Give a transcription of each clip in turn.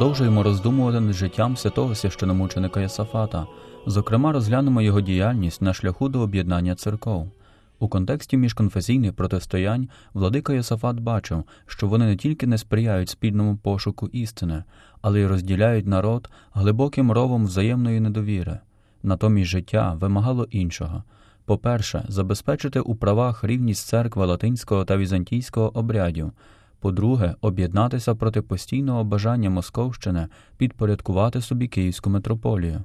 Продовжуємо роздумувати над життям святого священомученика Єсафата. Зокрема, розглянемо його діяльність на шляху до об'єднання церков. У контексті міжконфесійних протистоянь владика Йосафат бачив, що вони не тільки не сприяють спільному пошуку істини, але й розділяють народ глибоким ровом взаємної недовіри. Натомість життя вимагало іншого. По-перше, забезпечити у правах рівність церкви латинського та візантійського обрядів. По-друге, об'єднатися проти постійного бажання Московщини підпорядкувати собі Київську митрополію.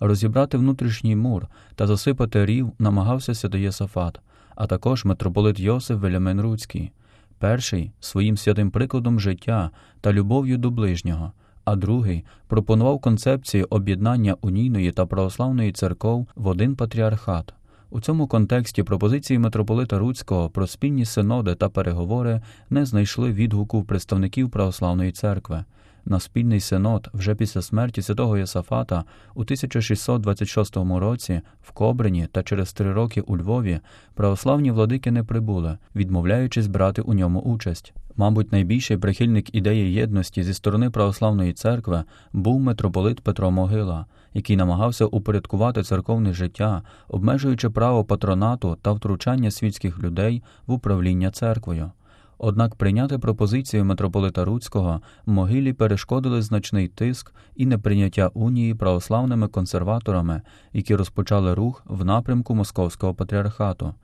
Розібрати внутрішній мур та засипати рів намагався Святоєсафат, а також митрополит Йосиф Велямен Руцький. Перший своїм святим прикладом життя та любов'ю до ближнього, а другий пропонував концепцію об'єднання унійної та православної церков в один патріархат. У цьому контексті пропозиції митрополита Руцького про спільні синоди та переговори не знайшли відгуку представників православної церкви. На спільний синод вже після смерті святого Єсафата у 1626 році в Кобрині та через три роки у Львові православні владики не прибули, відмовляючись брати у ньому участь. Мабуть, найбільший прихильник ідеї єдності зі сторони православної церкви був митрополит Петро Могила, який намагався упорядкувати церковне життя, обмежуючи право патронату та втручання світських людей в управління церквою. Однак прийняти пропозицію митрополита Руцького могилі перешкодили значний тиск і неприйняття унії православними консерваторами, які розпочали рух в напрямку Московського патріархату.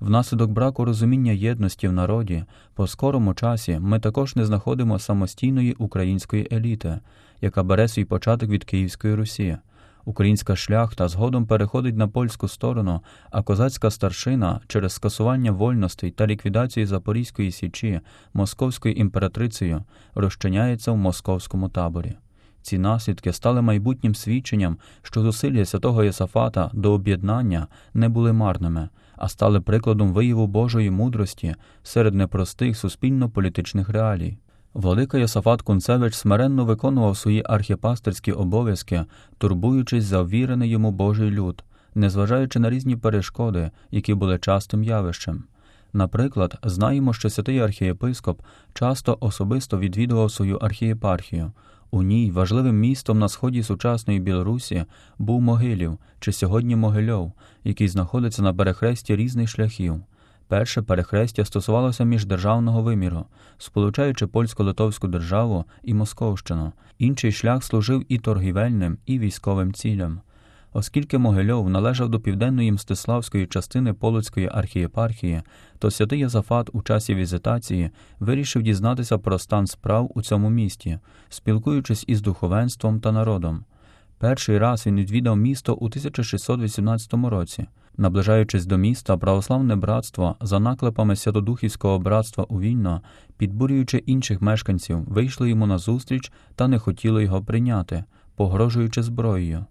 Внаслідок браку розуміння єдності в народі, по скорому часі ми також не знаходимо самостійної української еліти, яка бере свій початок від Київської Русі. Українська шляхта згодом переходить на польську сторону, а козацька старшина через скасування вольностей та ліквідацію Запорізької січі московською імператрицею розчиняється в московському таборі. Ці наслідки стали майбутнім свідченням, що зусилля святого Єсафата до об'єднання не були марними, а стали прикладом вияву Божої мудрості серед непростих суспільно-політичних реалій. Владика Йосафат Кунцевич смиренно виконував свої архіпастерські обов'язки, турбуючись за ввірений йому Божий люд, незважаючи на різні перешкоди, які були частим явищем. Наприклад, знаємо, що святий архієпископ часто особисто відвідував свою архієпархію. У ній важливим містом на сході сучасної Білорусі був Могилів чи сьогодні Могильов, який знаходиться на перехресті різних шляхів. Перше перехрестя стосувалося міждержавного виміру, сполучаючи польсько-литовську державу і Московщину. Інший шлях служив і торгівельним, і військовим цілям. Оскільки Могильов належав до південної мстиславської частини Полоцької архієпархії, то святий Язафат у часі візитації вирішив дізнатися про стан справ у цьому місті, спілкуючись із духовенством та народом. Перший раз він відвідав місто у 1618 році. Наближаючись до міста, православне братство за наклепами Святодухівського братства у Вільно, підбурюючи інших мешканців, вийшли йому назустріч та не хотіли його прийняти, погрожуючи зброєю.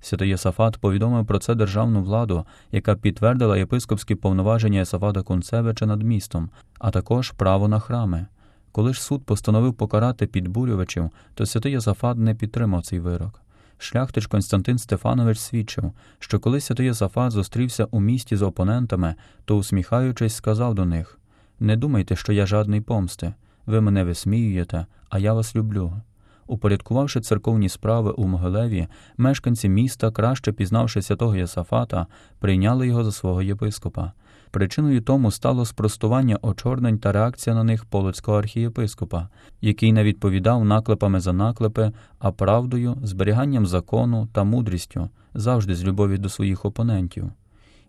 Святий Йосафат повідомив про це державну владу, яка підтвердила єпископські повноваження Йосафата Кунцевича над містом, а також право на храми. Коли ж суд постановив покарати підбурювачів, то святий Йосафат не підтримав цей вирок. Шляхтич Константин Стефанович свідчив, що коли святий Йосафат зустрівся у місті з опонентами, то, усміхаючись, сказав до них Не думайте, що я жадний помсти. Ви мене висміюєте, а я вас люблю. Упорядкувавши церковні справи у Могилеві, мешканці міста, краще пізнавши святого Єсафата, прийняли його за свого єпископа. Причиною тому стало спростування очорнень та реакція на них полоцького архієпископа, який не відповідав наклепами за наклепи, а правдою, зберіганням закону та мудрістю, завжди з любові до своїх опонентів.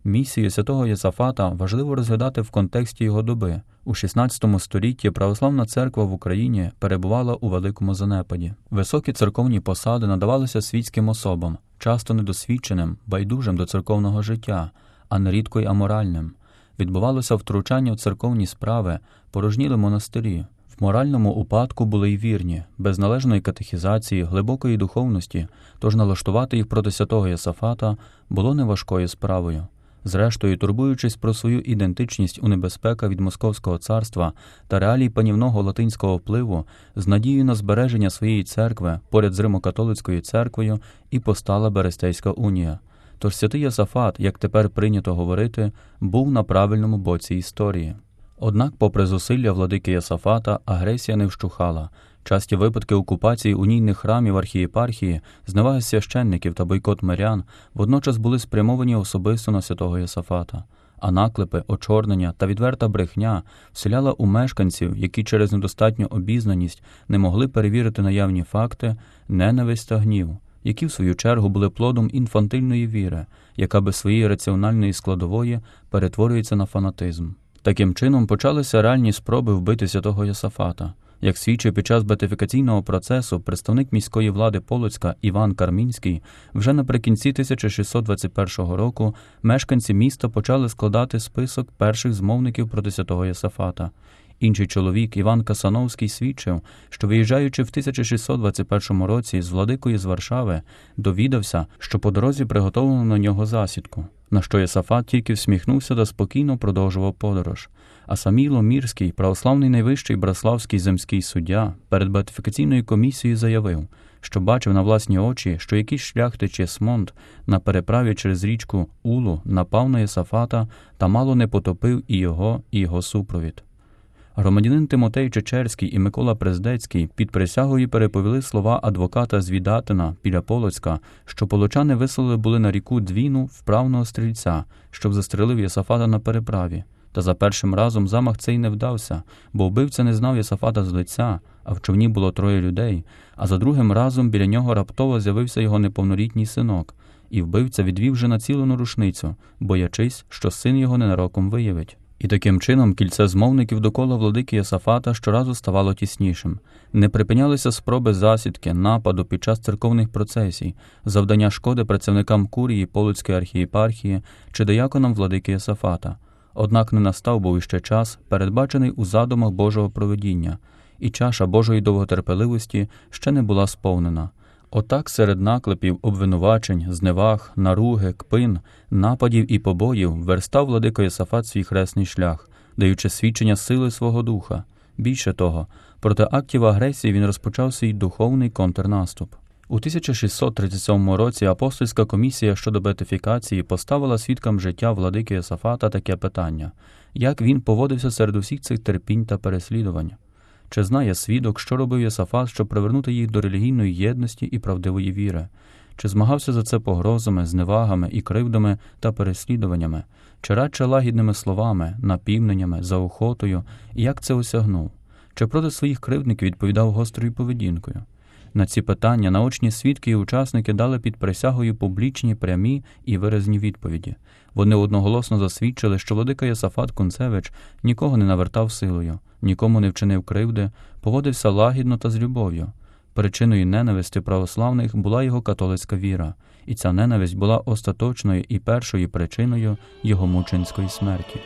Місію святого Єсафата важливо розглядати в контексті його доби. У XVI столітті православна церква в Україні перебувала у великому занепаді. Високі церковні посади надавалися світським особам, часто недосвідченим, байдужим до церковного життя, а нерідко й аморальним. Відбувалося втручання в церковні справи, порожніли монастирі. В моральному упадку були й вірні, без належної катехізації, глибокої духовності, тож налаштувати їх проти святого Єсафата було неважкою справою. Зрештою, турбуючись про свою ідентичність у небезпека від Московського царства та реалій панівного латинського впливу, з надією на збереження своєї церкви поряд з Римокатолицькою церквою і постала Берестейська унія. Тож святий Йосафат, як тепер прийнято говорити, був на правильному боці історії. Однак, попри зусилля владики Йосафата, агресія не вщухала. Часті випадки окупації унійних храмів архієпархії, зневаги священників та бойкот мирян водночас були спрямовані особисто на святого Єсафата, а наклепи, очорнення та відверта брехня вселяла у мешканців, які через недостатню обізнаність не могли перевірити наявні факти, ненависть та гнів, які в свою чергу були плодом інфантильної віри, яка без своєї раціональної складової перетворюється на фанатизм. Таким чином почалися реальні спроби вбити святого Йосафата. Як свідчив під час бетифікаційного процесу представник міської влади Полоцька Іван Кармінський, вже наприкінці 1621 року мешканці міста почали складати список перших змовників проти святого Єсафата. Інший чоловік Іван Касановський свідчив, що виїжджаючи в 1621 році з владикою з Варшави, довідався, що по дорозі приготовлено на нього засідку. На що Йосафат тільки всміхнувся та спокійно продовжував подорож. А Саміло Мірський, православний найвищий браславський земський суддя, перед беатифікаційною комісією заявив, що бачив на власні очі, що якийсь шляхтич Смонт на переправі через річку Улу напав на Йосафата та мало не потопив і його, і його супровід. Громадянин Тимотей Чечерський і Микола Прездецький під присягою переповіли слова адвоката з Відатина біля Полоцька, що полочани вислали були на ріку Двіну вправного стрільця, щоб застрелив Йосафата на переправі. Та за першим разом замах цей не вдався, бо вбивця не знав Йосафата з лиця, а в човні було троє людей. А за другим разом біля нього раптово з'явився його неповнолітній синок, і вбивця відвів вже націлену рушницю, боячись, що син його ненароком виявить. І таким чином кільце змовників довкола владики Йосафата щоразу ставало тіснішим. Не припинялися спроби засідки, нападу під час церковних процесій, завдання шкоди працівникам курії Полоцької архієпархії чи дияконам владики Йосафата. Однак не настав був іще час, передбачений у задумах Божого провидіння, і чаша Божої довготерпеливості ще не була сповнена. Отак серед наклепів, обвинувачень, зневаг, наруги, кпин, нападів і побоїв верстав владика Йосафат свій хресний шлях, даючи свідчення сили свого духа. Більше того, проти актів агресії він розпочав свій духовний контрнаступ. У 1637 році апостольська комісія щодо беатифікації поставила свідкам життя владики Йосафата таке питання як він поводився серед усіх цих терпінь та переслідувань. Чи знає свідок, що робив Йосафат, щоб привернути їх до релігійної єдності і правдивої віри? Чи змагався за це погрозами, зневагами і кривдами та переслідуваннями, чи радше лагідними словами, напівненнями, заохотою, і як це осягнув? Чи проти своїх кривдників відповідав гострою поведінкою? На ці питання наочні свідки і учасники дали під присягою публічні, прямі і виразні відповіді. Вони одноголосно засвідчили, що владика Єсафат Кунцевич нікого не навертав силою, нікому не вчинив кривди, поводився лагідно та з любов'ю. Причиною ненависти православних була його католицька віра, і ця ненависть була остаточною і першою причиною його мученської смерті.